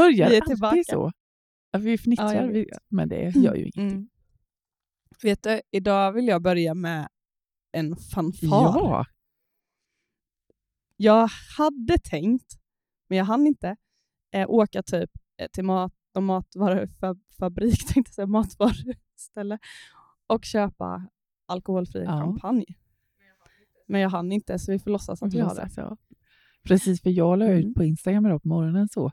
Börjar Vi är alltid så. Att vi fnittrar, Ja, vi, men det gör ju ingenting. Mm. Vet du, idag vill jag börja med en fanfar. Ja, Jag hade tänkt, men jag hann inte, eh, åka typ eh, till mat och matvarufabrik, tänkte säga, matvaruställe och köpa alkoholfri Ja. champagne. Men jag hann inte, så vi får låtsas att vi har det. Ja. Precis, för jag la Mm. ut på Instagram idag på morgonen så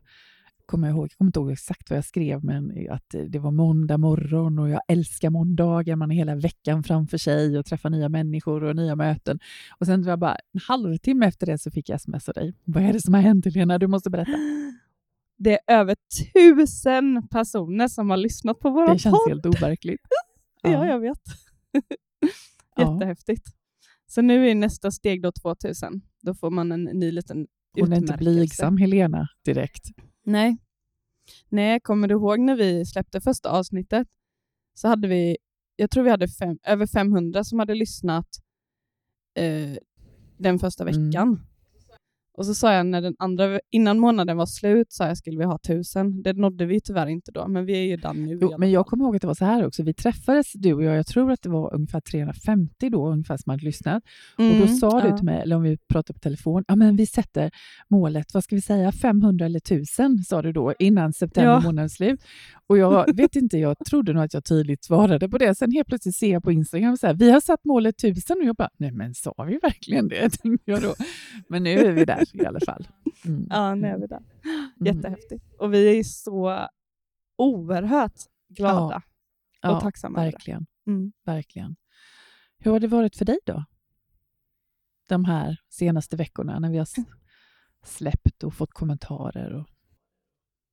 kommer jag ihåg, jag kommer inte ihåg exakt vad jag skrev, men att det var måndag morgon och jag älskar måndagar, man har hela veckan framför sig och träffar nya människor och nya möten. Och sen var jag bara en halvtimme efter det så fick jag sms av dig. Vad är det som har hänt Helena? Du måste berätta. Det är över tusen personer som har lyssnat på vår Det känns podd. helt overkligt. Ja, jag vet. Ja. Jättehäftigt. Så nu är nästa steg då 2000. Då får man en ny liten Hon är inte utmärkelse. blygsam Helena direkt. Nej. Nej, kommer du ihåg när vi släppte första avsnittet? Så hade vi, jag tror vi hade fem, över 500 som hade lyssnat eh, den första Mm. Och så sa jag när den andra, innan månaden var slut, sa jag skulle vi ha tusen. Det nådde vi tyvärr inte då, men vi är ju där nu. Jo, men jag kommer ihåg att det var så här också. Vi träffades, du och jag, jag tror att det var ungefär 350 då, ungefär som hade lyssnat. Och då Mm, sa du ja. till mig, eller om vi pratade på telefon, ja men vi sätter målet, vad ska vi säga, 500 eller 1000 sa du då innan september Ja. månads slut. Och jag vet inte, jag trodde nog att jag tydligt svarade på det. Sen helt plötsligt ser jag på Instagram så här, vi har satt målet 1000 och jag bara, nej men sa vi verkligen det? Jag då. Men nu är vi där i alla fall. Mm. Ja, nu är vi där. Mm. Jättehäftigt. Och vi är så oerhört glada och Ja, tacksamma. över det. verkligen. Mm. Verkligen. Hur har det varit för dig då? De här senaste veckorna när vi har släppt och fått kommentarer. Och...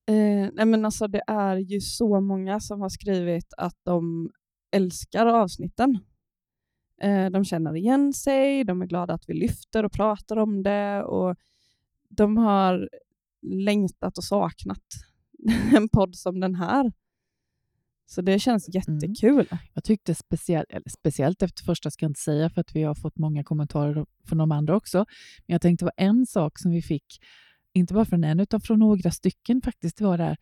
Eh, nej men alltså, det är ju så många som har skrivit att de älskar avsnitten. Eh, de känner igen sig, de är glada att vi lyfter och pratar om det och de har längtat och saknat en podd som den här. Så det känns jättekul. Jag tyckte speciellt, eller speciellt efter första ska jag inte säga för att vi har fått många kommentarer från de andra också. Men jag tänkte var en sak som vi fick, inte bara från en utan från några stycken faktiskt. Det var där,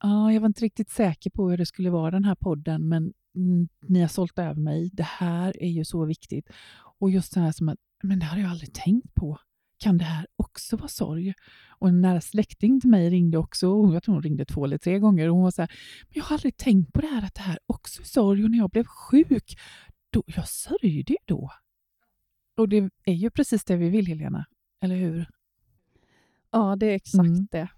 ah, jag var inte riktigt säker på hur det skulle vara den här podden men mm, ni har sålt över mig. Det här är ju så viktigt. Och just det här som att, men det har jag aldrig tänkt på. Kan det här också vara sorg? Och en nära släkting till mig ringde också, och jag tror hon ringde två eller tre gånger, och hon var så här, men jag har aldrig tänkt på det här att det här också är sorg och när jag blev sjuk, då, jag sörjde ju då. Och det är ju precis det vi vill Helena, eller hur? Ja, det är exakt Mm. det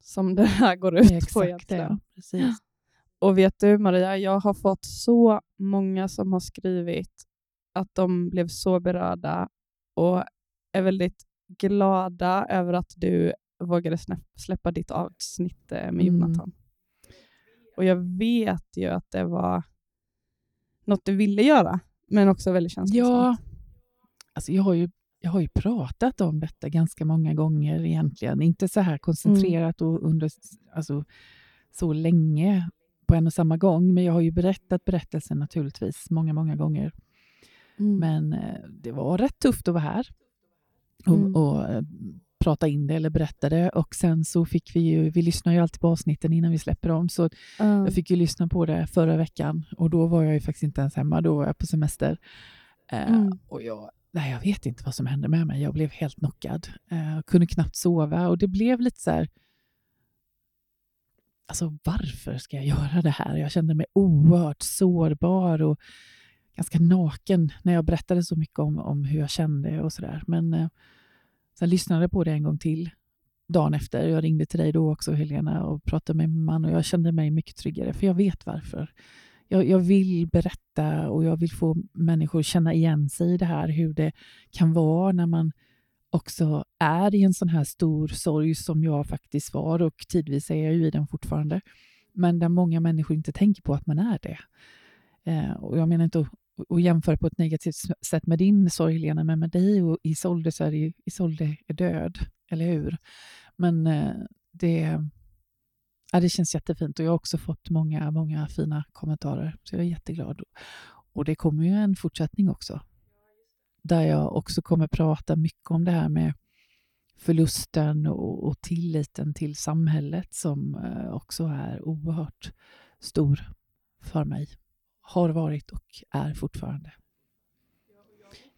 som det här går ut är på exakt egentligen. det. Precis. Och vet du Maria, jag har fått så många som har skrivit att de blev så berörda och är väldigt glada över att du vågade släppa ditt avsnitt eh, med Mm. Jonathan. Och jag vet ju att det var något du ville göra, men också väldigt känslosamt. Ja, alltså jag har, ju, jag har ju pratat om detta ganska många gånger egentligen. Inte så här koncentrerat och under alltså, så länge på en och samma gång, men jag har ju berättat berättelsen naturligtvis många, många gånger. Mm. Men eh, det var rätt tufft att vara här och, Mm. och eh, prata in det eller berätta det. Och sen så fick vi ju, vi lyssnar ju alltid på avsnitten innan vi släpper dem, så Ja. jag fick ju lyssna på det förra veckan och då var jag ju faktiskt inte ens hemma, då var jag på semester. Mm. och jag, nej, jag vet inte vad som hände med mig, jag blev helt knockad. Eh, kunde knappt sova och det blev lite så här, alltså varför ska jag göra det här? Jag kände mig oerhört sårbar och ganska naken när jag berättade så mycket om, om hur jag kände och sådär. Men eh, sen lyssnade jag på det en gång till dagen efter. Jag ringde till dig då också Helena och pratade med min man och jag kände mig mycket tryggare för jag vet varför. Jag, jag vill berätta och jag vill få människor att känna igen sig i det här, hur det kan vara när man också är i en sån här stor sorg som jag faktiskt var och tidvis är jag ju i den fortfarande. Men där många människor inte tänker på att man är det. Eh, och jag menar inte att, att jämföra på ett negativt sätt med din sorg Helena, men med dig och Isolde så är det ju, Isolde är död, eller hur? Men eh, det, ja, det känns jättefint och jag har också fått många, många fina kommentarer, så jag är jätteglad. Och det kommer ju en fortsättning också, där jag också kommer prata mycket om det här med förlusten och, och tilliten till samhället som eh, också är oerhört stor för mig. Har varit och är fortfarande.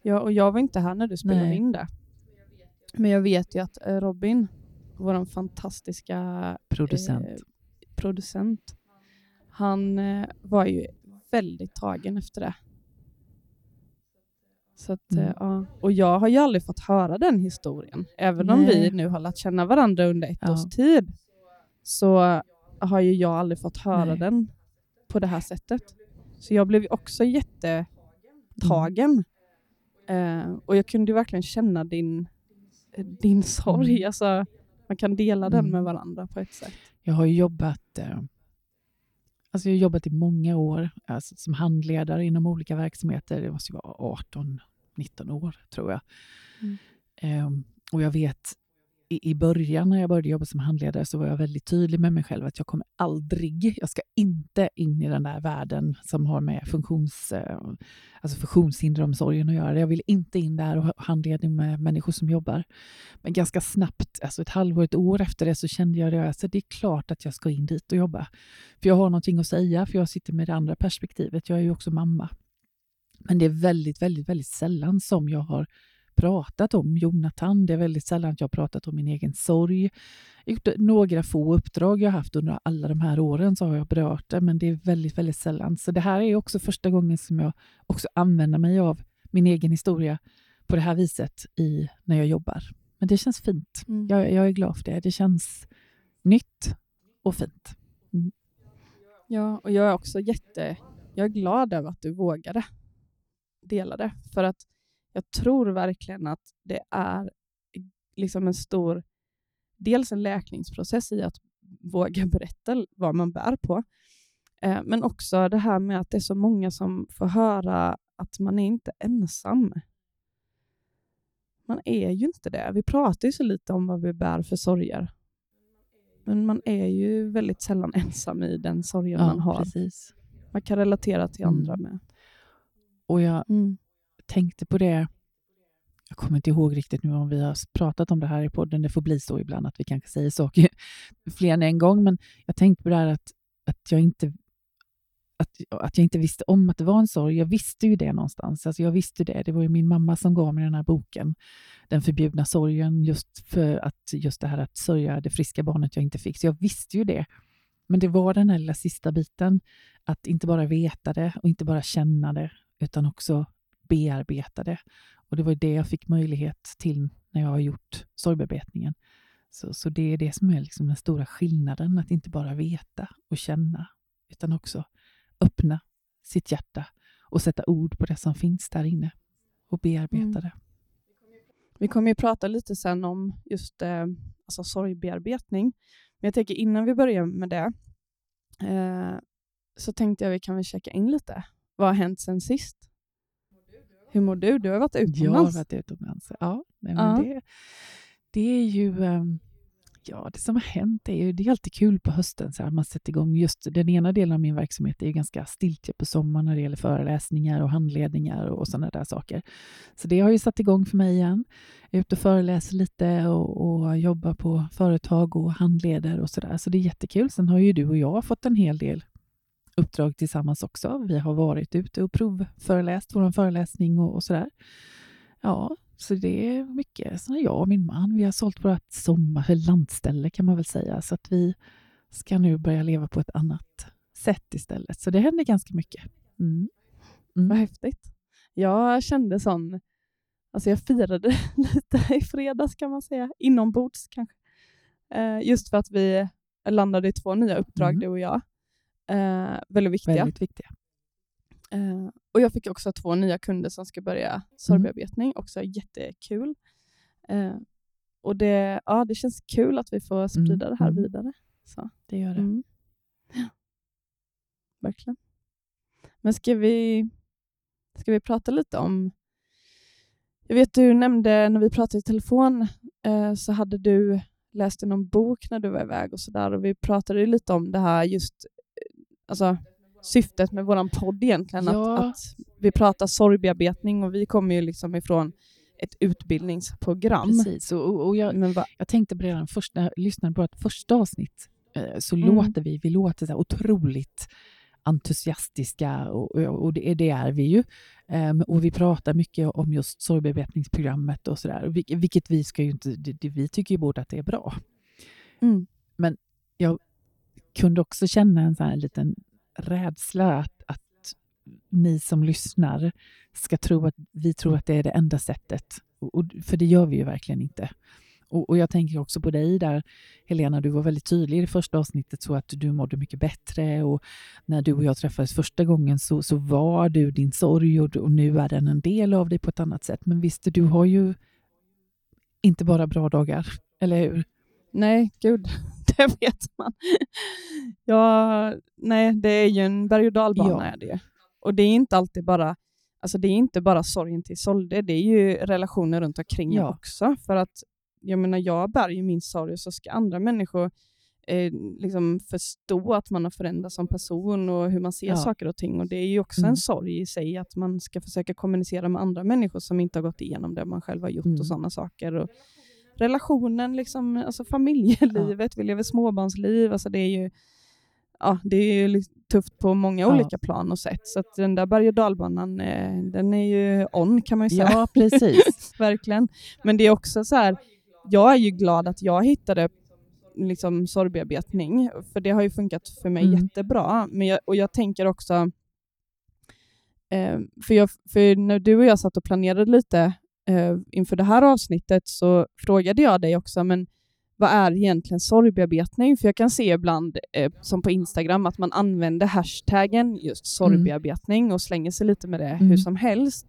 Ja, och jag var inte här när du spelade Nej. in det. Men jag vet ju att eh, Robin, vår fantastiska Producent. eh, producent, han eh, var ju väldigt tagen efter det. Så att, eh, Mm. ja. Och jag har ju aldrig fått höra den historien. Även om Nej. vi nu har lärt känna varandra under ett Ja. års tid så har ju jag aldrig fått höra Nej. den på det här sättet. Så jag blev också jättetagen. Eh, och jag kunde verkligen känna din, din sorg. Mm. Alltså, man kan dela den Mm. med varandra på ett sätt. Jag har jobbat, eh, alltså jag har jobbat i många år alltså som handledare inom olika verksamheter. Det måste vara 18-19 år tror jag. Mm. Ehm, och jag vet i, i början när jag började jobba som handledare så var jag väldigt tydlig med mig själv att jag kommer aldrig, jag ska inte in i den där världen som har med funktions, eh, alltså funktionshinderomsorgen att göra. Jag vill inte in där och ha handledning med människor som jobbar. Men ganska snabbt, alltså ett halvår, ett år efter det, så kände jag att Alltså det är klart att jag ska in dit och jobba. För jag har någonting att säga, för jag sitter med det andra perspektivet. Jag är ju också mamma. Men det är väldigt, väldigt, väldigt sällan som jag har pratat om Jonathan. Det är väldigt sällan att jag har pratat om min egen sorg. Några få uppdrag jag har haft under alla de här åren så har jag berört det, men det är väldigt, väldigt sällan. Så det här är också första gången som jag också använder mig av min egen historia på det här viset i, när jag jobbar. Men det känns fint. Mm. Jag, jag är glad för det. Det känns nytt och fint. Ja, och jag är också jätte... Jag är glad över att du vågade dela det. För att jag tror verkligen att det är liksom en stor... Dels en läkningsprocess i att våga berätta vad man bär på. Eh, men också det här med att det är så många som får höra att man är inte ensam. Man är ju inte det. Vi pratar ju så lite om vad vi bär för sorger. Men man är ju väldigt sällan ensam i den sorgen man har. precis. Man kan relatera till Mm. andra med. Och jag tänkte på det. Jag kommer inte ihåg riktigt nu om vi har pratat om det här i podden. Det får bli så ibland att vi kanske säger saker fler än en gång. Men jag tänkte på det här att, att, jag inte, att, att jag inte visste om att det var en sorg. Jag visste ju det någonstans. Alltså jag visste det. Det var ju min mamma som gav mig den här boken. Den förbjudna sorgen. Just för att just det här att sörja det friska barnet jag inte fick. Så jag visste ju det. Men det var den här lilla sista biten. Att inte bara veta det och inte bara känna det. Utan också bearbeta det. Och det var det jag fick möjlighet till när jag har gjort sorgbearbetningen. Så, så det är det som är liksom den stora skillnaden, att inte bara veta och känna, utan också öppna sitt hjärta och sätta ord på det som finns där inne och bearbeta Mm. det. Vi kommer ju prata lite sen om just eh, alltså sorgbearbetning. Men jag tänker innan vi börjar med det eh, så tänkte jag vi kan väl checka in lite. Vad har hänt sen sist? Hur mår du? Du har varit Jag har utomlands. varit utomlands. Ja, nej, men Ja. Det, det är ju... ehm, Ja, det som har hänt är ju, det är alltid kul på hösten så här, man sätter igång. Just den ena delen av min verksamhet är ju ganska stiltje på sommaren när det gäller föreläsningar och handledningar och, sådana där saker. Så det har ju satt igång för mig igen. Ute och föreläser lite och, och jobbar på företag och handleder och sådär. Så det är jättekul. Sen har ju du och jag fått en hel del uppdrag tillsammans också. Vi har varit ute och provföreläst vår föreläsning och, och sådär. Ja, så det är mycket. Har jag och min man, vi har sålt vårt sommar, landställe kan man väl säga. Så att vi ska nu börja leva på ett annat sätt istället. Så det händer ganska mycket. Mm. Vad Mm. häftigt. Jag kände sån... Alltså jag firade lite i fredags kan man säga. Inombords kanske. Eh, just för att vi landade i två nya uppdrag, Mm. du och jag. Eh, väldigt viktiga. Väldigt viktiga. Eh, och jag fick också två nya kunder som ska börja sorgbearbetning. Också jättekul. Eh, och det, ja, det känns kul att vi får sprida Mm, det här mm. vidare. Så. Det gör det. Mm. Ja. Verkligen. Men ska vi, ska vi prata lite om... Jag vet du nämnde när vi pratade i telefon eh, så hade du läst någon bok när du var iväg och sådär och vi pratade lite om det här just alltså, syftet med våran podd egentligen. Ja. Att, att vi pratar sorgbearbetning och vi kommer ju liksom ifrån ett utbildningsprogram. Precis, och, och jag, Men va, jag tänkte på det redan först när jag lyssnade på ett första avsnitt, eh, så Mm. låter vi, vi låter så otroligt entusiastiska och, och det, det är vi ju. Ehm, och vi pratar mycket om just sorgbearbetningsprogrammet och sådär, vil- vilket vi ska ju inte, det, vi tycker ju båda att det är bra. mm, kunde också känna en sån här liten rädsla att, att ni som lyssnar ska tro att vi tror att det är det enda sättet. Och, och, för det gör vi ju verkligen inte. Och, och jag tänker också på dig där, Helena, du var väldigt tydlig i det första avsnittet så att du mådde mycket bättre och när du och jag träffades första gången så, så var du din sorg och, och nu är den en del av dig på ett annat sätt. Men visst, du har ju inte bara bra dagar, eller hur? nej, gud, det vet man. ja, nej, det är ju en berg och dalbana. Ja. Är det. Och det är inte alltid bara Alltså det är inte bara sorgen till Solde, det är ju relationer runt omkring Ja. också. För att jag menar, jag bär ju min sorg och så ska andra människor eh, liksom förstå att man har förändrats som person och hur man ser Ja. saker och ting. Och det är ju också Mm. en sorg i sig att man ska försöka kommunicera med andra människor som inte har gått igenom det man själv har gjort Mm. och sådana saker. Och relationen, liksom, alltså familjelivet, vi lever småbarnsliv, alltså det är ju Ja, det är ju tufft på många Ja. olika plan och sätt. Så den där berg och dalbanan, eh, den är ju on kan man ju säga. Ja, precis. Verkligen. Men det är också så här, jag är ju glad att jag hittade liksom sorgbearbetning, för det har ju funkat för mig Mm. jättebra. Men jag, och jag tänker också, eh, för, jag, för när du och jag satt och planerade lite eh, inför det här avsnittet så frågade jag dig också, men vad är egentligen sorgbearbetning? För jag kan se ibland, eh, som på Instagram, att man använder hashtaggen just sorgbearbetning och slänger sig lite med det hur Mm. som helst.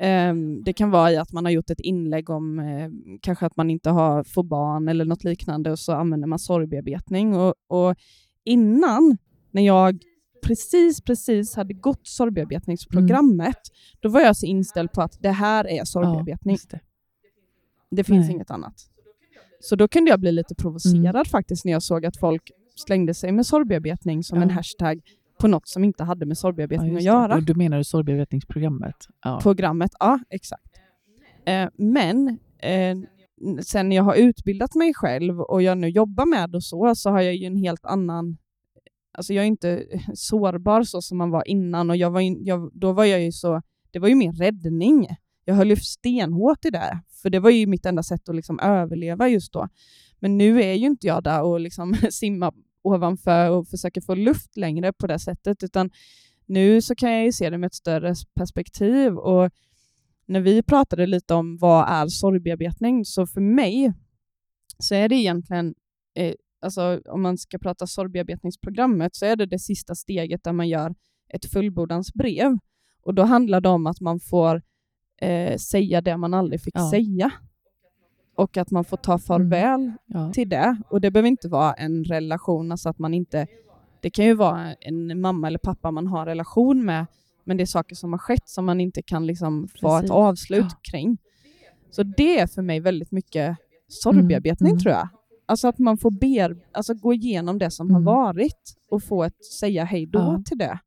Ehm, det kan vara i att man har gjort ett inlägg om eh, kanske att man inte har, får barn eller något liknande och så använder man sorgbearbetning. Och, och innan, när jag precis, precis hade gått sorgbearbetningsprogrammet, då var jag så inställd på att det här är Ja, sorgbearbetning. just det. Det finns Nej. inget annat. Så då kunde jag bli lite provocerad faktiskt när jag såg att folk slängde sig med sorgbearbetning som Ja. en hashtag på något som inte hade med Ja, sorgbearbetning att just göra. Och du menar du sorgbearbetningsprogrammet? Ja. Programmet, ja exakt. Eh, men eh, sen jag har utbildat mig själv och jag nu jobbar med och så, så har jag ju en helt annan Alltså jag är inte sårbar så som man var innan och jag var in, jag, då var jag ju så, det var ju min räddning. Jag höll ju stenhårt i det, för det var ju mitt enda sätt att liksom överleva just då. Men nu är ju inte jag där och liksom simmar ovanför och försöker få luft längre på det sättet, utan nu så kan jag ju se det med ett större perspektiv. Och när vi pratade lite om vad är sorgbearbetning, så för mig så är det egentligen, eh, alltså om man ska prata sorgbearbetningsprogrammet, så är det det sista steget där man gör ett fullbordansbrev. Och då handlar det om att man får eh, säga det man aldrig fick Ja. säga. Och att man får ta farväl Ja. till det. Och det behöver inte vara en relation, alltså att man inte... Det kan ju vara en mamma eller pappa man har relation med, men det är saker som har skett som man inte kan liksom få ett avslut Ja. kring. Så det är för mig väldigt mycket sorgbearbetning Mm, mm. tror jag. Alltså att man får ber, alltså gå igenom det som Mm. har varit och få ett säga hej då Ja. till det.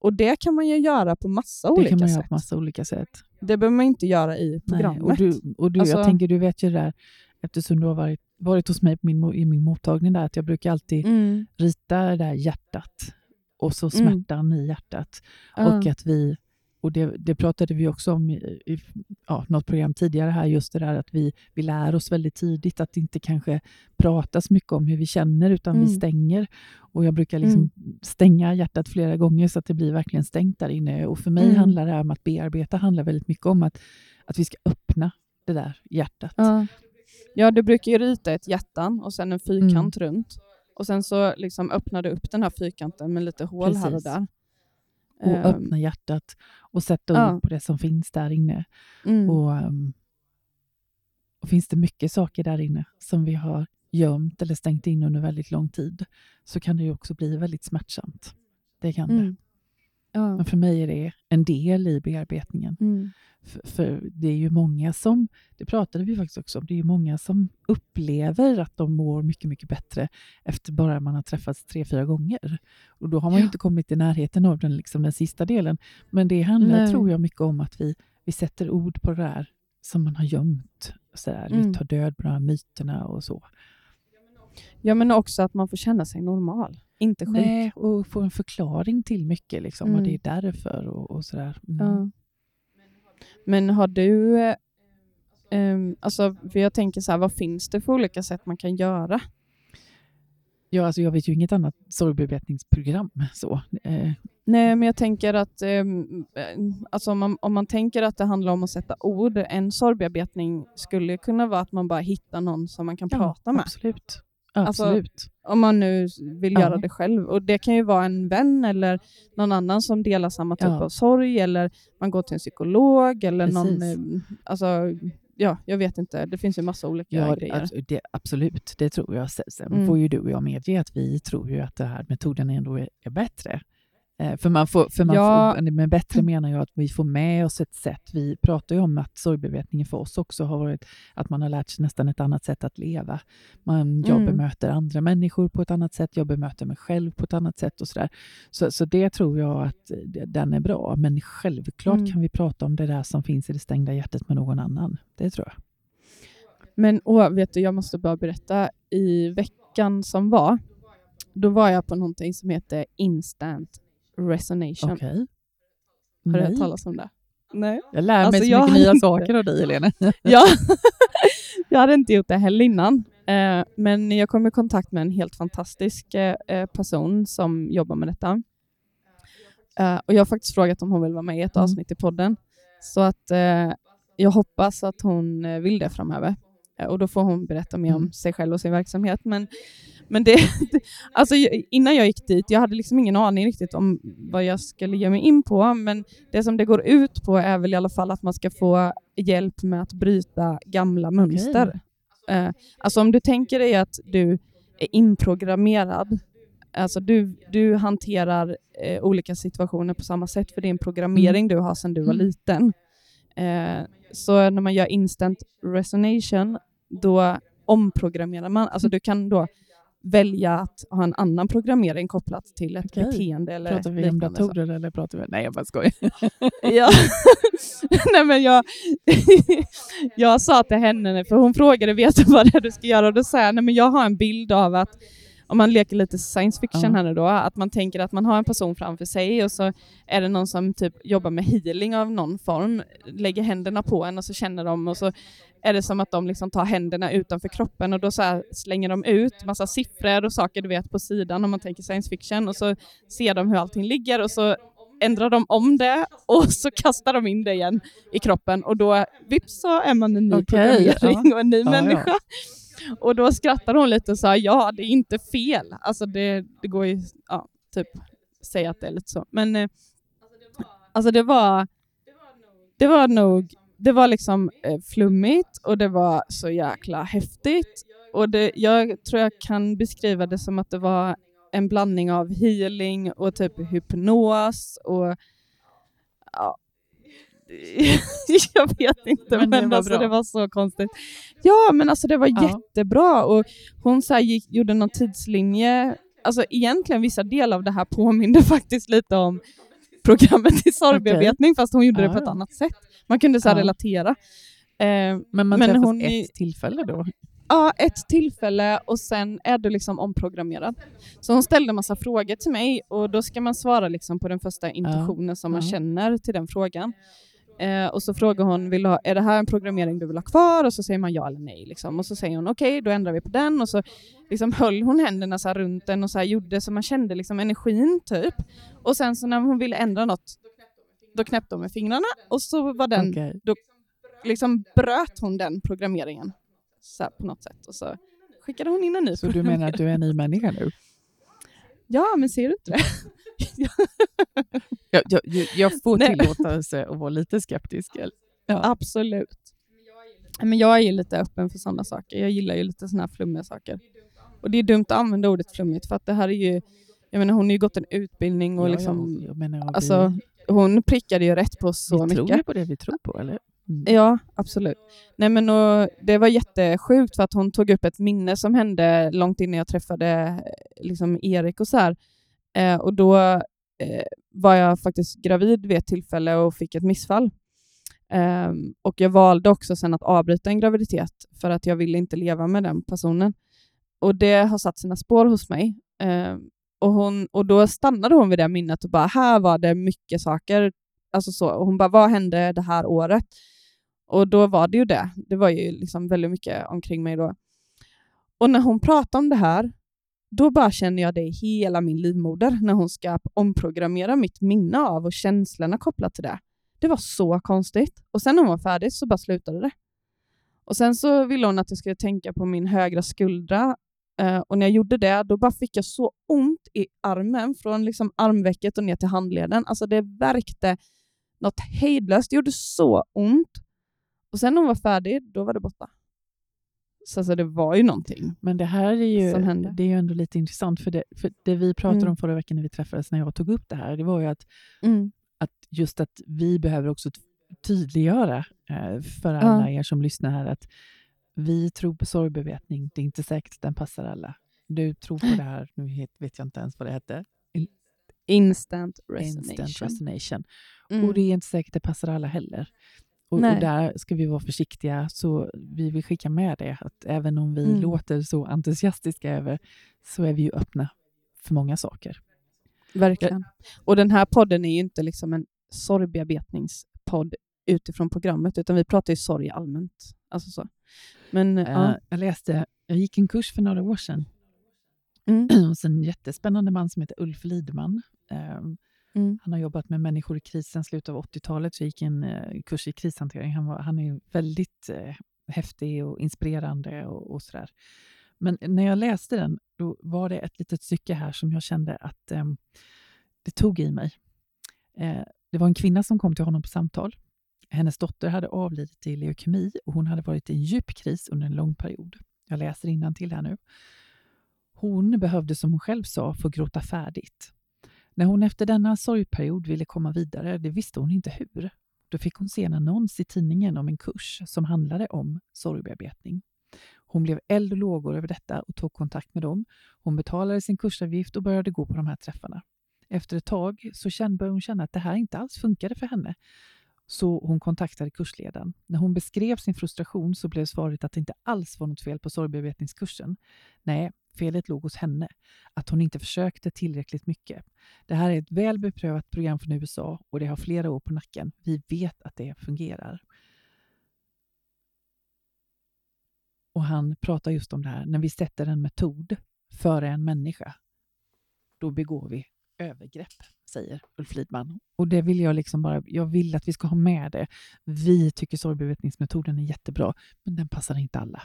Och det kan man ju göra på massa Det olika kan man göra sätt. på massa olika sätt. Det behöver man inte göra i Nej, programmet. och du, och du, Alltså- jag tänker, du vet ju det där, eftersom du har varit, varit hos mig min, i min mottagning där, att jag brukar alltid Mm. rita det där hjärtat och så Mm. smärtan i hjärtat. Och att vi, och det, det pratade vi också om i, i ja, något program tidigare här, just det där att vi, vi lär oss väldigt tidigt att inte kanske prata så mycket om hur vi känner, utan vi Mm. stänger. Och jag brukar liksom stänga hjärtat flera gånger så att det blir verkligen stängt där inne. Och för mig Mm. handlar det här om att bearbeta handlar väldigt mycket om att, att vi ska öppna det där hjärtat. Ja. ja, du brukar ju rita ett hjärtan och sen en fyrkant Mm. runt. Och sen så liksom öppnar du upp den här fyrkanten med lite hål här och Precis. där. Och Ehm, öppna hjärtat och sätta ja. ord på det som finns där inne. mm. Och, um, och finns det mycket saker där inne som vi har gömt eller stängt in under väldigt lång tid så kan det ju också bli väldigt smärtsamt. Det kan det. Ja. Men för mig är det en del i bearbetningen. Mm. För, för det är ju många som, det pratade vi faktiskt också om, det är ju många som upplever att de mår mycket, mycket bättre efter bara man har träffats tre, fyra gånger. Och då har man Ja. inte kommit i närheten av den, liksom den sista delen. Men det handlar, Nej. tror jag, mycket om att vi vi sätter ord på det där som man har gömt. Så där, Mm. Vi tar död på de här myterna och så. Ja, men också att man får känna sig normal, inte sjuk. Nej, och få en förklaring till mycket, liksom, och Mm. det är därför och, och sådär. Mm. Ja. Men har du... ehm, alltså, för jag tänker så här, vad finns det för olika sätt man kan göra? Ja, alltså jag vet ju inget annat sorgbearbetningsprogram. Så. Eh, Nej, men jag tänker att eh, alltså om, man, om man tänker att det handlar om att sätta ord, en sorgbearbetning skulle kunna vara att man bara hittar någon som man kan ja, prata med. Absolut. Alltså, absolut. Om man nu vill Ja. göra det själv. Och Det kan ju vara en vän eller någon annan som delar samma typ Ja. av sorg, eller man går till en psykolog, eller någon... Precis. eh, Alltså, ja, jag vet inte. Det finns ju massa olika Ja, grejer. alltså, det, absolut, det tror jag. Sen- Mm. får ju du och jag medge att vi tror ju att den här metoden ändå är bättre. Eh, för man får, för man Ja. får, med bättre menar jag att vi får med oss ett sätt. Vi pratar ju om att sorgbearbetningen för oss också har varit att man har lärt sig nästan ett annat sätt att leva. Man, jag Mm. bemöter andra människor på ett annat sätt, jag bemöter mig själv på ett annat sätt och sådär. Så, så det tror jag att det- den är bra. Men självklart Mm. kan vi prata om det där som finns i det stängda hjärtat med någon annan. Det tror jag. Men åh, vet du, jag måste bara berätta. I veckan som var, då var jag på någonting som heter Instant Resonation. Okej. Har du Nej. hört talas om det? Nej. Jag lär mig Alltså, så mycket nya inte- saker av dig, Helene. Ja. jag hade inte gjort det heller innan. Eh, men jag kom i kontakt med en helt fantastisk eh, eh, person som jobbar med detta. Eh, och jag har faktiskt frågat om hon vill vara med i ett Mm. avsnitt i podden. Så att jag hoppas att hon vill det framöver. Och då får hon berätta mer om Mm. sig själv och sin verksamhet. Men, men det, alltså, innan jag gick dit, jag hade liksom ingen aning riktigt om vad jag skulle ge mig in på. Men det som det går ut på är väl i alla fall att man ska få hjälp med att bryta gamla mönster. Eh, alltså om du tänker dig att du är inprogrammerad, alltså du, du hanterar eh, olika situationer på samma sätt för det är en programmering du har sedan du var Mm. liten. Eh, så när man gör instant resonation, då omprogrammerar man. Alltså du kan då välja att ha en annan programmering kopplat till ett Okej. beteende eller Pratar vi om liknande. så. datorer eller pratar vi... Nej, jag bara skojar. Ja. Nej, men jag, jag sa till henne, för hon frågade vet du vad det är du ska göra? Och då sa jag, nej, men jag har en bild av att om man leker lite science fiction Ja. här nu då, att man tänker att man har en person framför sig och så är det någon som typ jobbar med healing av någon form, lägger händerna på en och så känner de och så är det som att de liksom tar händerna utanför kroppen och då så här slänger de ut massa siffror och saker du vet på sidan om man tänker science fiction och så ser de hur allting ligger och så ändrar de om det och så kastar de in det igen i kroppen och då vips så är man en ny Okej, programmering och en ny Ja, ja. Och då skrattade hon lite och sa ja, det är inte fel. Alltså det, det går ju, ja, typ säga att det är lite så. Men eh, alltså det var, det var nog, det var liksom eh, flummigt och det var så jäkla häftigt. Och det, jag tror jag kan beskriva det som att det var en blandning av healing och typ hypnos och ja, jag vet inte, Men men, det var alltså, det var så konstigt. Ja, men alltså det var Ja. jättebra och hon så gick, gjorde någon tidslinje. Alltså egentligen vissa delar av det här påminde faktiskt lite om programmet i sorgbearbetning fast hon gjorde det Ja, på ett ja. annat sätt. Man kunde så Ja. relatera. Eh, Men man Men hon ett tillfälle då? Ja, ett tillfälle och sen är du liksom omprogrammerad. Så hon ställde massa frågor till mig och då ska man svara liksom på den första intuitionen som man ja. känner till den frågan. Eh, och så frågar hon, vill ha, är det här en programmering du vill ha kvar? Och så säger man ja eller nej. Liksom. Och så säger hon okej, då ändrar vi på den. Och så liksom höll hon händerna så runt den och så gjorde så man kände liksom energin typ. Och sen så när hon ville ändra något, då knäppte hon med fingrarna och så var den Okej. liksom bröt hon den programmeringen så här, på något sätt och så skickade hon in en ny Så du menar att du är en ny människa nu? Ja, men ser du inte det? Jag, jag, jag får Nej. tillåtelse att vara lite skeptisk. eller? Ja. Absolut. Men jag är ju lite öppen för sådana saker. Jag gillar ju lite sådana här flummiga saker. Och det är dumt att använda ordet flummigt för att det här är ju, jag menar hon har ju gått en utbildning och Ja, liksom, ja, menar, vi, alltså hon prickade ju rätt på så vi tror mycket. ju på det vi tror på, eller? Mm. Ja, absolut. Nej, men och, det var jättesjukt för att hon tog upp ett minne som hände långt innan jag träffade eh, liksom, Erik och så här. Eh, och då eh, var jag faktiskt gravid vid ett tillfälle och fick ett missfall. Eh, och jag valde också sen att avbryta en graviditet för att jag ville inte leva med den personen. Och det har satt sina spår hos mig. Ehm, och, hon, och då stannade hon vid det minnet och bara, här var det mycket saker. Alltså så. Och hon bara, vad hände det här året? Och då var det ju det. Det var ju liksom väldigt mycket omkring mig då. Och när hon pratar om det här, då bara känner jag det i hela min livmoder när hon ska omprogrammera mitt minne av och känslorna kopplat till det. Det var så konstigt. Och sen när hon var färdig så bara slutade det. Och sen så ville hon att jag skulle tänka på min högra skuldra eh, och när jag gjorde det då bara fick jag så ont i armen från liksom armvecket och ner till handleden. Alltså det verkte något hejdlöst. Det gjorde så ont. Och sen när hon var färdig, då var det borta. Så alltså, det var ju någonting Men det här är ju, som hände. det är ju ändå lite intressant, för det, för det vi pratade Mm. om förra veckan när vi träffades, när jag tog upp det här, det var ju att, Mm. att just att vi behöver också tydliggöra eh, för alla er som lyssnar här att vi tror på sorgbevetning. Det är inte säkert att den passar alla. Du tror på det här, nu vet jag inte ens vad det hette, Instant resonation. instant resonation. Mm. Och det är inte säkert det passar alla heller. Och, och där ska vi vara försiktiga, så vi vill skicka med det, att även om vi Mm. låter så entusiastiska över, så är vi ju öppna för många saker. Verkligen. Och den här podden är ju inte liksom en sorgbearbetningspodd utifrån programmet, utan vi pratar ju sorg allmänt. Alltså så. Men Eh, ja. Jag läste, jag gick en kurs för några år sedan, Mm. hos en jättespännande man som heter Ulf Lidman. Eh, Mm. Han har jobbat med människor i kris slutet av 80-talet, så jag gick en eh, kurs i krishantering. Han, var, han är väldigt eh, häftig och inspirerande och, och sådär. Men när jag läste den, då var det ett litet stycke här som jag kände att eh, det tog i mig. Eh, det var en kvinna som kom till honom på samtal. Hennes dotter hade avlidit i leukemi och hon hade varit i en djup kris under en lång period. Jag läser till här nu. Hon behövde, som hon själv sa, få gråta färdigt. När hon efter denna sorgperiod ville komma vidare, det visste hon inte hur. Då fick hon se en annons i tidningen om en kurs som handlade om sorgbearbetning. Hon blev eld och lågor över detta och tog kontakt med dem. Hon betalade sin kursavgift och började gå på de här träffarna. Efter ett tag så kände, började hon känna att det här inte alls funkade för henne. Så hon kontaktade kursledaren. När hon beskrev sin frustration så blev svaret att det inte alls var något fel på sorgbearbetningskursen. Nej, felet låg hos henne. Att hon inte försökte tillräckligt mycket. Det här är ett väl beprövat program från USA och det har flera år på nacken. Vi vet att det fungerar. Och han pratar just om det här, när vi sätter en metod före en människa, då begår vi övergrepp, säger Ulf Lidman. Och det vill jag liksom bara, jag vill att vi ska ha med det. Vi tycker sorgbevetningsmetoden är jättebra, men den passar inte alla.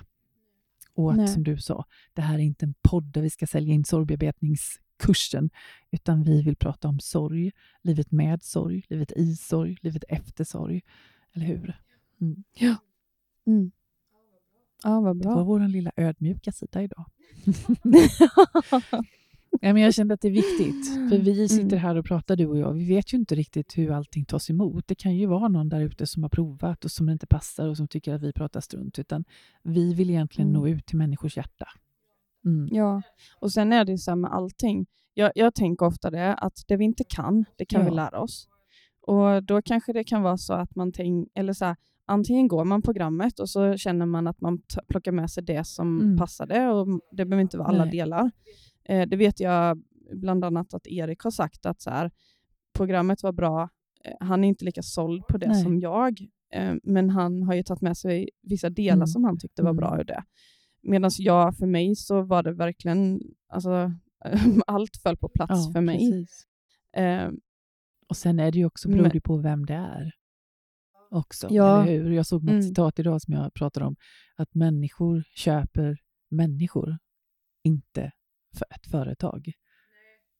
Och att Nej. som du sa, det här är inte en podd där vi ska sälja in sorgbearbetningskursen, utan vi vill prata om sorg, livet med sorg, livet i sorg, livet efter sorg. Eller hur? Mm. Mm. Ja, vad Det var bra. vår lilla ödmjuka sida idag. Ja, men jag kände att det är viktigt, för vi sitter Mm. här och pratar du och jag. Vi vet ju inte riktigt hur allting tas emot. Det kan ju vara någon där ute som har provat och som det inte passar och som tycker att vi pratar strunt. Utan vi vill egentligen Mm. nå ut till människors hjärta. Mm. Ja, och sen är det ju så här med allting. Jag, jag tänker ofta det, att det vi inte kan, det kan vi Ja. lära oss. Och då kanske det kan vara så att man tänker, eller så här, antingen går man programmet och så känner man att man plockar med sig det som Mm. passade och det behöver inte vara alla Nej. delar. Eh, det vet jag bland annat att Erik har sagt att så här, programmet var bra, eh, han är inte lika såld på det Nej. som jag, eh, men han har ju tagit med sig vissa delar Mm. som han tyckte var Mm. bra ur det. Medan jag, för mig så var det verkligen, alltså, allt föll på plats Ja, för mig. precis. Eh, Och sen är det ju också det på vem det är. Också, Ja. eller hur? Jag såg något Mm. citat idag som jag pratade om, att människor köper människor, inte för ett företag.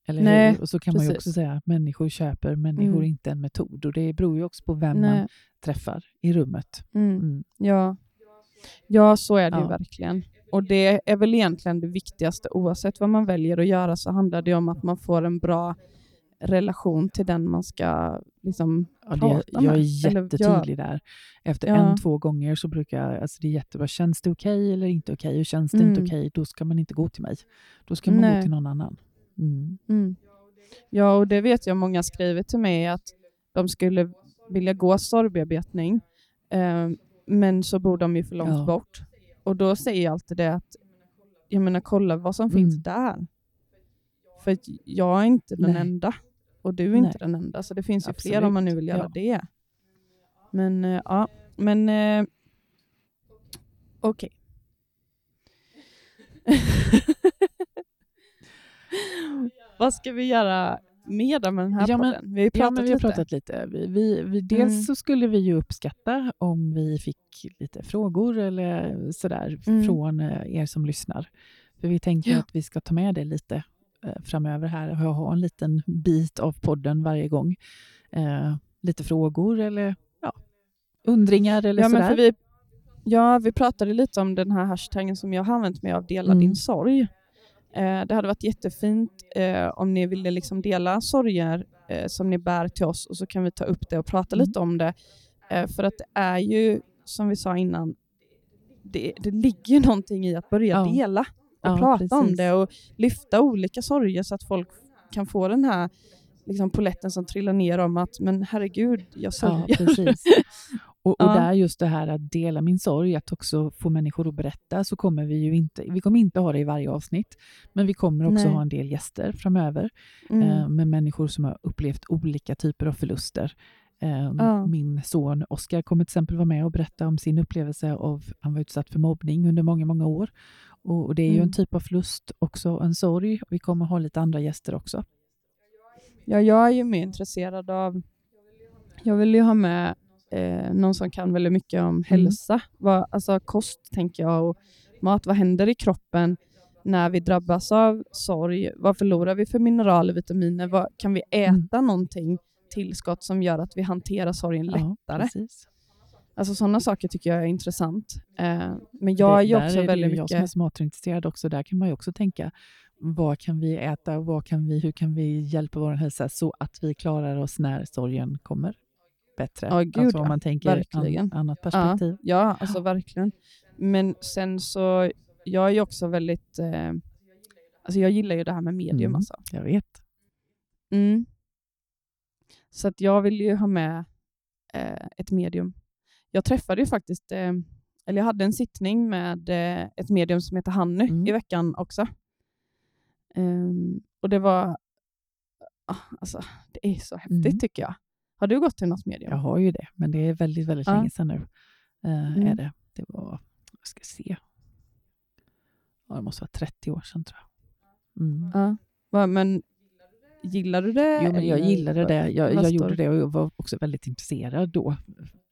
Eller Nej, hur? Och så kan man ju också precis. säga att människor köper människor, Mm. inte en metod. Och det beror ju också på vem nej. man träffar i rummet. Mm. Mm. Ja. ja, så är det ju Ja. verkligen. Och det är väl egentligen det viktigaste. Oavsett vad man väljer att göra så handlar det om att man får en bra relation till den man ska liksom, Ja, prata jag med. är Eller jättetydlig där. Efter Ja. en, två gånger så brukar jag, alltså det är jättebra, känns det okej eller inte okej? Och känns det inte Mm. okej, då ska man inte gå till mig. Då ska man Nej. gå till någon annan. Mm. Mm. Ja, och det vet jag många skriver till mig att de skulle vilja gå sorgbearbetning Eh, men så bor de ju för långt Ja. bort. Och då säger jag alltid det att, jag menar kolla vad som Mm. finns där. För jag är inte den Nej. enda. Och du är inte Nej. den enda. Så det finns ju fler Absolut. om man nu vill göra Ja. det. Men eh, ja, men eh, okej. Vad ska vi göra mer med den här Ja, men- podden? Vi har ju Ja, pratat men vi har lite. pratat lite. Vi, vi, vi, dels Mm. så skulle vi ju uppskatta om vi fick lite frågor eller sådär Mm. från eh, er som lyssnar. För vi tänker Ja. att vi ska ta med det lite eh, framöver här och ha en liten bit av podden varje gång. Eh, lite frågor eller ja, undringar eller ja, men sådär. för vi, ja, vi pratade lite om den här hashtaggen som jag har använt mig av, dela Mm. din sorg. Eh, det hade varit jättefint eh, om ni ville liksom dela sorger eh, som ni bär till oss och så kan vi ta upp det och prata Mm. lite om det. För att det är ju, som vi sa innan, det, det ligger någonting i att börja Ja. dela och Ja, prata om precis. det och lyfta olika sorger så att folk kan få den här liksom, poletten som trillar ner om att men herregud, jag Ja, sörjer. precis. Och, och Ja. där just det här att dela min sorg, att också få människor att berätta, så kommer vi ju inte, vi kommer inte ha det i varje avsnitt, men vi kommer också Nej. ha en del gäster framöver Mm. eh, med människor som har upplevt olika typer av förluster. Eh, Ja. Min son Oskar kommer till exempel vara med och berätta om sin upplevelse av, han var utsatt för mobbning under många, många år. Och, och det är ju Mm. en typ av förlust, också en sorg. Vi kommer ha lite andra gäster också. Ja, jag är ju mer intresserad av... Jag vill ju ha med eh, någon som kan väldigt mycket om hälsa. Vad, alltså kost, tänker jag, och mat. Vad händer i kroppen när vi drabbas av sorg? Vad förlorar vi för mineraler, vitaminer? Vad, kan vi äta någonting, tillskott som gör att vi hanterar sorgen Ja, lättare? precis. Alltså sådana saker tycker jag är intressant. Eh, men jag är ju också är väldigt ju Jag som är mycket... matintresserad också, där kan man ju också tänka, vad kan vi äta och vad kan vi, hur kan vi hjälpa vår hälsa så att vi klarar oss när sorgen kommer bättre? Ja, gud, alltså om ja. man tänker Verkligen. an, annat perspektiv. Ja, alltså verkligen. Men sen så, jag är ju också väldigt... Eh, alltså jag gillar ju det här med medium Mm. alltså. Jag vet. Mm. Så att jag vill ju ha med eh, ett medium. Jag träffade ju faktiskt, eh, eller jag hade en sittning med eh, ett medium som heter Hanny Mm. i veckan också. Ehm, och det var, ah, alltså det är så häftigt Mm. tycker jag. Har du gått till något medium? Jag har ju det, men det är väldigt, väldigt Ja. länge sedan nu. Eh, Mm. är det. det var, jag ska se, ja, det måste vara 30 år sedan tror jag. Mm. Ja. Va, men gillar du det? Jo, men jag gillade det. Jag, jag gjorde det? det och jag var också väldigt intresserad då.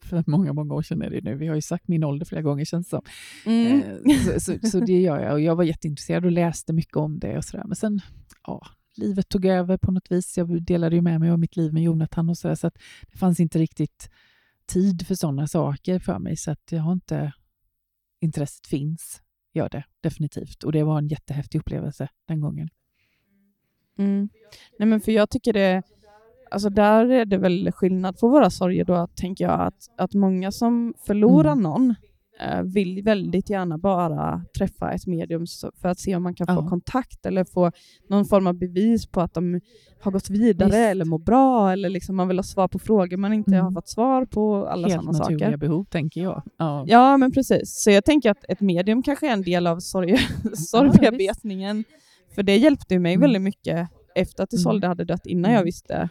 För många, många år sedan är det nu. Vi har ju sagt min ålder flera gånger känns det som. Mm. Eh, Så, så, så det gör jag och jag var jätteintresserad och läste mycket om det och sådär. Men sen, ja, livet tog över på något vis. Jag delade ju med mig av mitt liv med Jonathan och sådär så att det fanns inte riktigt tid för sådana saker för mig så att jag har inte, intresset finns, gör det definitivt. Och det var en jättehäftig upplevelse den gången. Mm. Nej, men för jag tycker det, alltså där är det väl skillnad på våra sorger då, tänker jag, att, att många som förlorar Mm. någon vill väldigt gärna bara träffa ett medium för att se om man kan få Ja. kontakt eller få någon form av bevis på att de har gått vidare Visst. eller mår bra eller liksom man vill ha svar på frågor man inte Mm. har fått svar på, alla Helt sådana naturliga saker. behov, tänker jag. Ja. Ja, men precis. Så jag tänker att ett medium kanske är en del av sorg, sorgbearbetningen. För det hjälpte mig Mm. väldigt mycket efter att Isolde Mm. hade dött, innan Mm. jag visste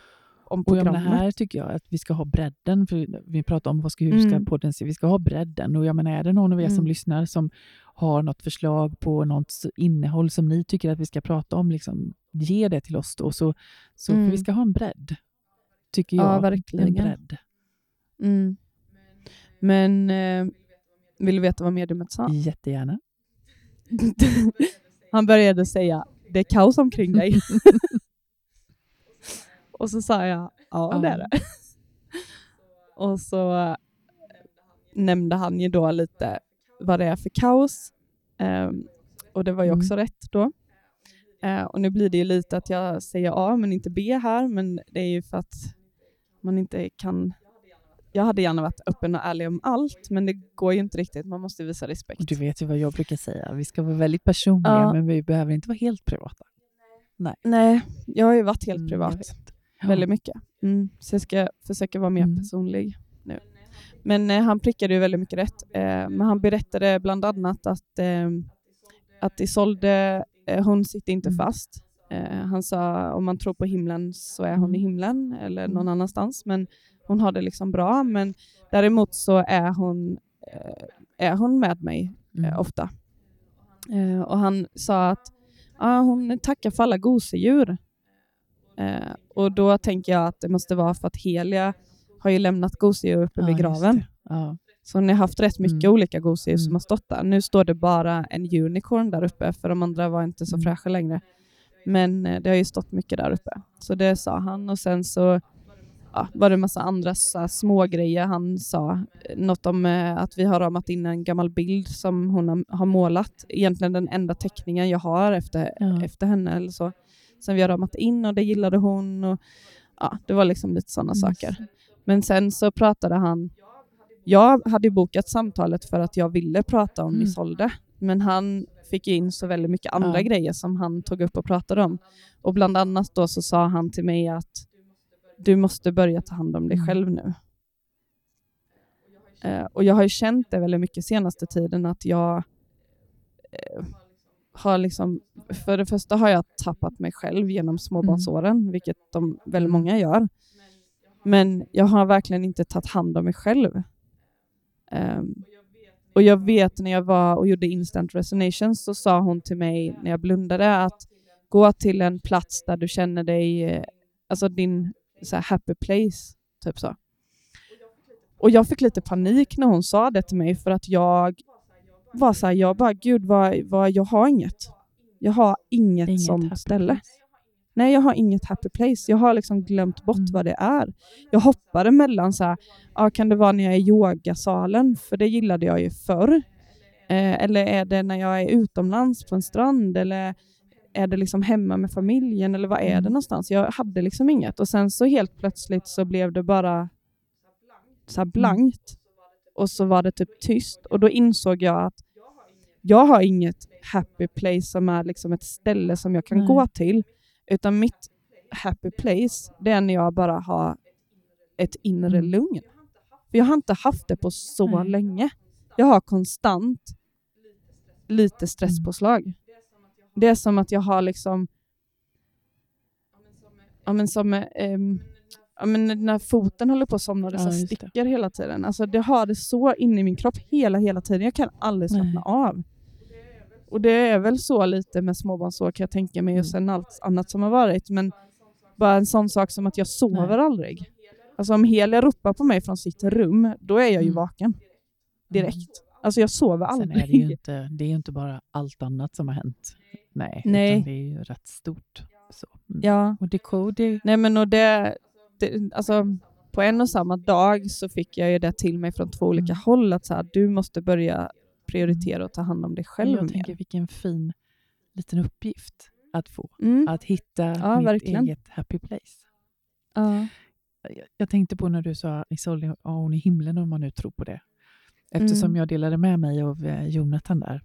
om Och jag programmet. menar, här tycker jag att vi ska ha bredden. För vi pratar om vad ska, hur ska Mm. podden se Vi ska ha bredden. Och jag menar, är det någon av er som Mm. lyssnar som har något förslag på något innehåll som ni tycker att vi ska prata om, liksom, ge det till oss då. Så, så Mm. vi ska ha en bredd, tycker Ja, jag. En verkligen. bredd. Mm. Men eh, vill du veta vad mediumet sa? Jättegärna. Han började säga det är kaos omkring dig. och så sa jag ja, det är det. och så nämnde han ju då lite vad det är för kaos. Ehm, och det var ju Mm. också rätt då. Eh, och nu blir det ju lite att jag säger A men inte B här, men det är ju för att man inte kan jag hade gärna varit öppen och ärlig om allt, men det går ju inte riktigt. Man måste visa respekt. Och du vet ju vad jag brukar säga. Vi ska vara väldigt personliga, Ja. men vi behöver inte vara helt privata. Nej, jag har ju varit helt Mm, privat. Ja. väldigt mycket. Mm. Så jag ska försöka vara mer Mm. personlig nu. Men eh, han prickade ju väldigt mycket rätt. Eh, men han berättade bland annat att, eh, att Isolde, eh, hon sitter inte Mm. fast. Eh, han sa om man tror på himlen så är hon i Mm. himlen eller någon Mm. annanstans. Men hon har det liksom bra. Men däremot så är hon, eh, är hon med mig eh, ofta. Och han sa att ah, hon tackar för alla gosedjur. Eh, och då tänker jag att det måste vara för att Helia har ju lämnat gosedjur uppe Ja, vid graven. Ja. Så hon har haft rätt mycket Mm. olika gosedjur som Mm. har stått där. Nu står det bara en unicorn där uppe för de andra var inte så Mm. fräscha längre. Men eh, det har ju stått mycket där uppe. Så det sa han och sen så ja, var det en massa andra så små grejer han sa. Eh, Något om eh, att vi har ramat in en gammal bild som hon har, har målat. Egentligen den enda teckningen jag har efter, Ja. efter henne eller så. Som vi har ramat in och det gillade hon. Och, ja, det var liksom lite sådana Mm. saker. Men sen så pratade han jag hade bokat samtalet för att jag ville prata om Mm. Isolde, men han fick in så väldigt mycket andra Ja. grejer som han tog upp och pratade om. Och bland annat då så sa han till mig att du måste börja ta hand om dig Mm. själv nu. Eh, och jag har ju känt det väldigt mycket senaste tiden att jag eh, har liksom, för det första har jag tappat mig själv genom småbarnsåren, vilket de väldigt många gör. Men jag har verkligen inte tagit hand om mig själv. Ehm, och jag vet när jag var och gjorde instant resonations så sa hon till mig när jag blundade att gå till en plats där du känner dig, eh, alltså din så happy place, typ så. Och jag fick lite panik när hon sa det till mig för att jag var så här, jag bara gud vad, vad, jag har inget. Jag har inget, Inget sånt ställe. place. Nej, jag har inget happy place. Jag har liksom glömt bort Mm. vad det är. Jag hoppade mellan så här, ja, kan det vara när jag är i yogasalen, för det gillade jag ju förr. Eh, eller är det när jag är utomlands på en strand, eller är det liksom hemma med familjen, eller vad är Mm. det någonstans? Jag hade liksom inget. Och sen så helt plötsligt så blev det bara så här blankt. Och så var det typ tyst. Och då insåg jag att jag har inget happy place som är liksom ett ställe som jag kan Nej. gå till. Utan mitt happy place, det är när jag bara har ett inre Mm. lugn. För jag har inte haft det på så Nej. länge. Jag har konstant lite stresspåslag. Det är som att jag har liksom ja, men som, ehm, ja, men när foten håller på att somna och det Ja, just det. sticker hela tiden. Alltså det har det så inne i min kropp hela, hela tiden. Jag kan aldrig slappna Nej. av. Och det är väl så lite med småbarnsår kan jag tänka mig och Mm. sen allt annat som har varit. Men bara en sån sak som att jag sover Nej. aldrig. Alltså om Helia ropar på mig från sitt rum, då är jag ju Mm. vaken direkt. Alltså jag sover Sen aldrig. är det, ju inte, det är ju inte bara allt annat som har hänt. Nej, Nej. det är ju rätt stort. Så. Mm. Ja. Och Decode, Nej men och det, det, alltså på en och samma dag så fick jag ju det till mig från två olika Mm. håll att så här, du måste börja prioritera och ta hand om dig själv jag mer. tänker vilken fin liten uppgift att få. Mm. Att hitta Ja, mitt verkligen. eget happy place. Ja. Jag- Jag tänkte på när du sa Isolde, ja, hon i himlen om man nu tror på det. Eftersom Mm. jag delade med mig av eh, Jonathan där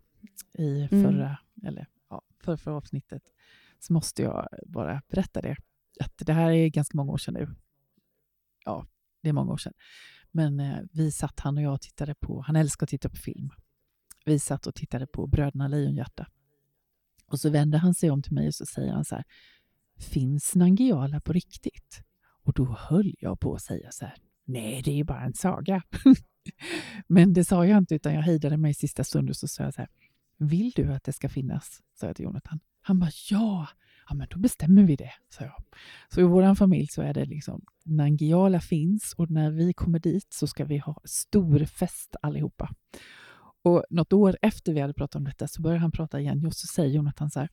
i Mm. förra, eller, ja, förra, förra avsnittet så måste jag bara berätta det. Att det här är ganska många år sedan nu. Ja, det är många år sedan. Men eh, vi satt, han och jag och tittade på, han älskar att titta på film. Vi satt och tittade på Bröderna Lejonhjärta. Och så vände han sig om till mig och så säger han så här, finns Nangijala på riktigt? Och då höll jag på att säga så här, nej det är bara en saga. Men det sa jag inte utan jag hejdade mig i sista stund och så sa jag så här, vill du att det ska finnas? sa jag till Jonathan. Han bara, ja, ja men då bestämmer vi det, sa jag. Så i vår familj så är det liksom, Nangijala finns och när vi kommer dit så ska vi ha stor fest allihopa. Och något år efter vi hade pratat om detta så börjar han prata igen och så säger Jonathan så här,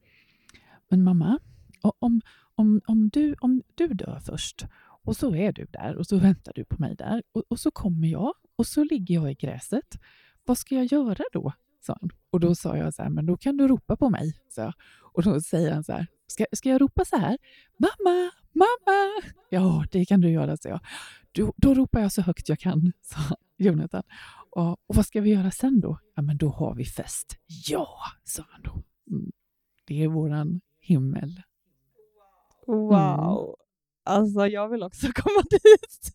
men mamma, om, om, om, du, om du dör först och så är du där och så väntar du på mig där och, och så kommer jag och så ligger jag i gräset. Vad ska jag göra då? sa han. Och då sa jag så här, men då kan du ropa på mig. Så. Och då säger han så här, ska, ska jag ropa så här? Mamma, mamma! Ja, det kan du göra, sa jag. Då, då ropar jag så högt jag kan, sa Jonathan. Och, och vad ska vi göra sen då? Ja, men då har vi fest. Ja, sa han då. Mm. Det är våran himmel. Wow. Alltså jag vill också komma dit.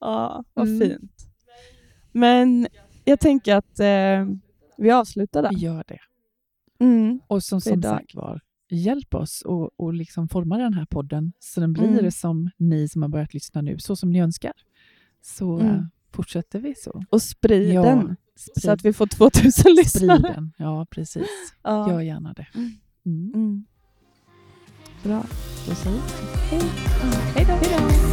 Ja, vad Mm. fint. Men jag tänker att eh, vi avslutar där. Vi gör det. Mm. Och som, som sagt var, hjälp oss och, och liksom forma den här podden så den blir Mm. som ni som har börjat lyssna nu, så som ni önskar. Så Mm. eh, fortsätter vi så. Och sprid Ja, den Sprid, så att vi får 2000 sprid lyssnare. den. Ja, precis. Ja. Gör gärna det. Mm. Mm. Bra. Då säger vi Hej då.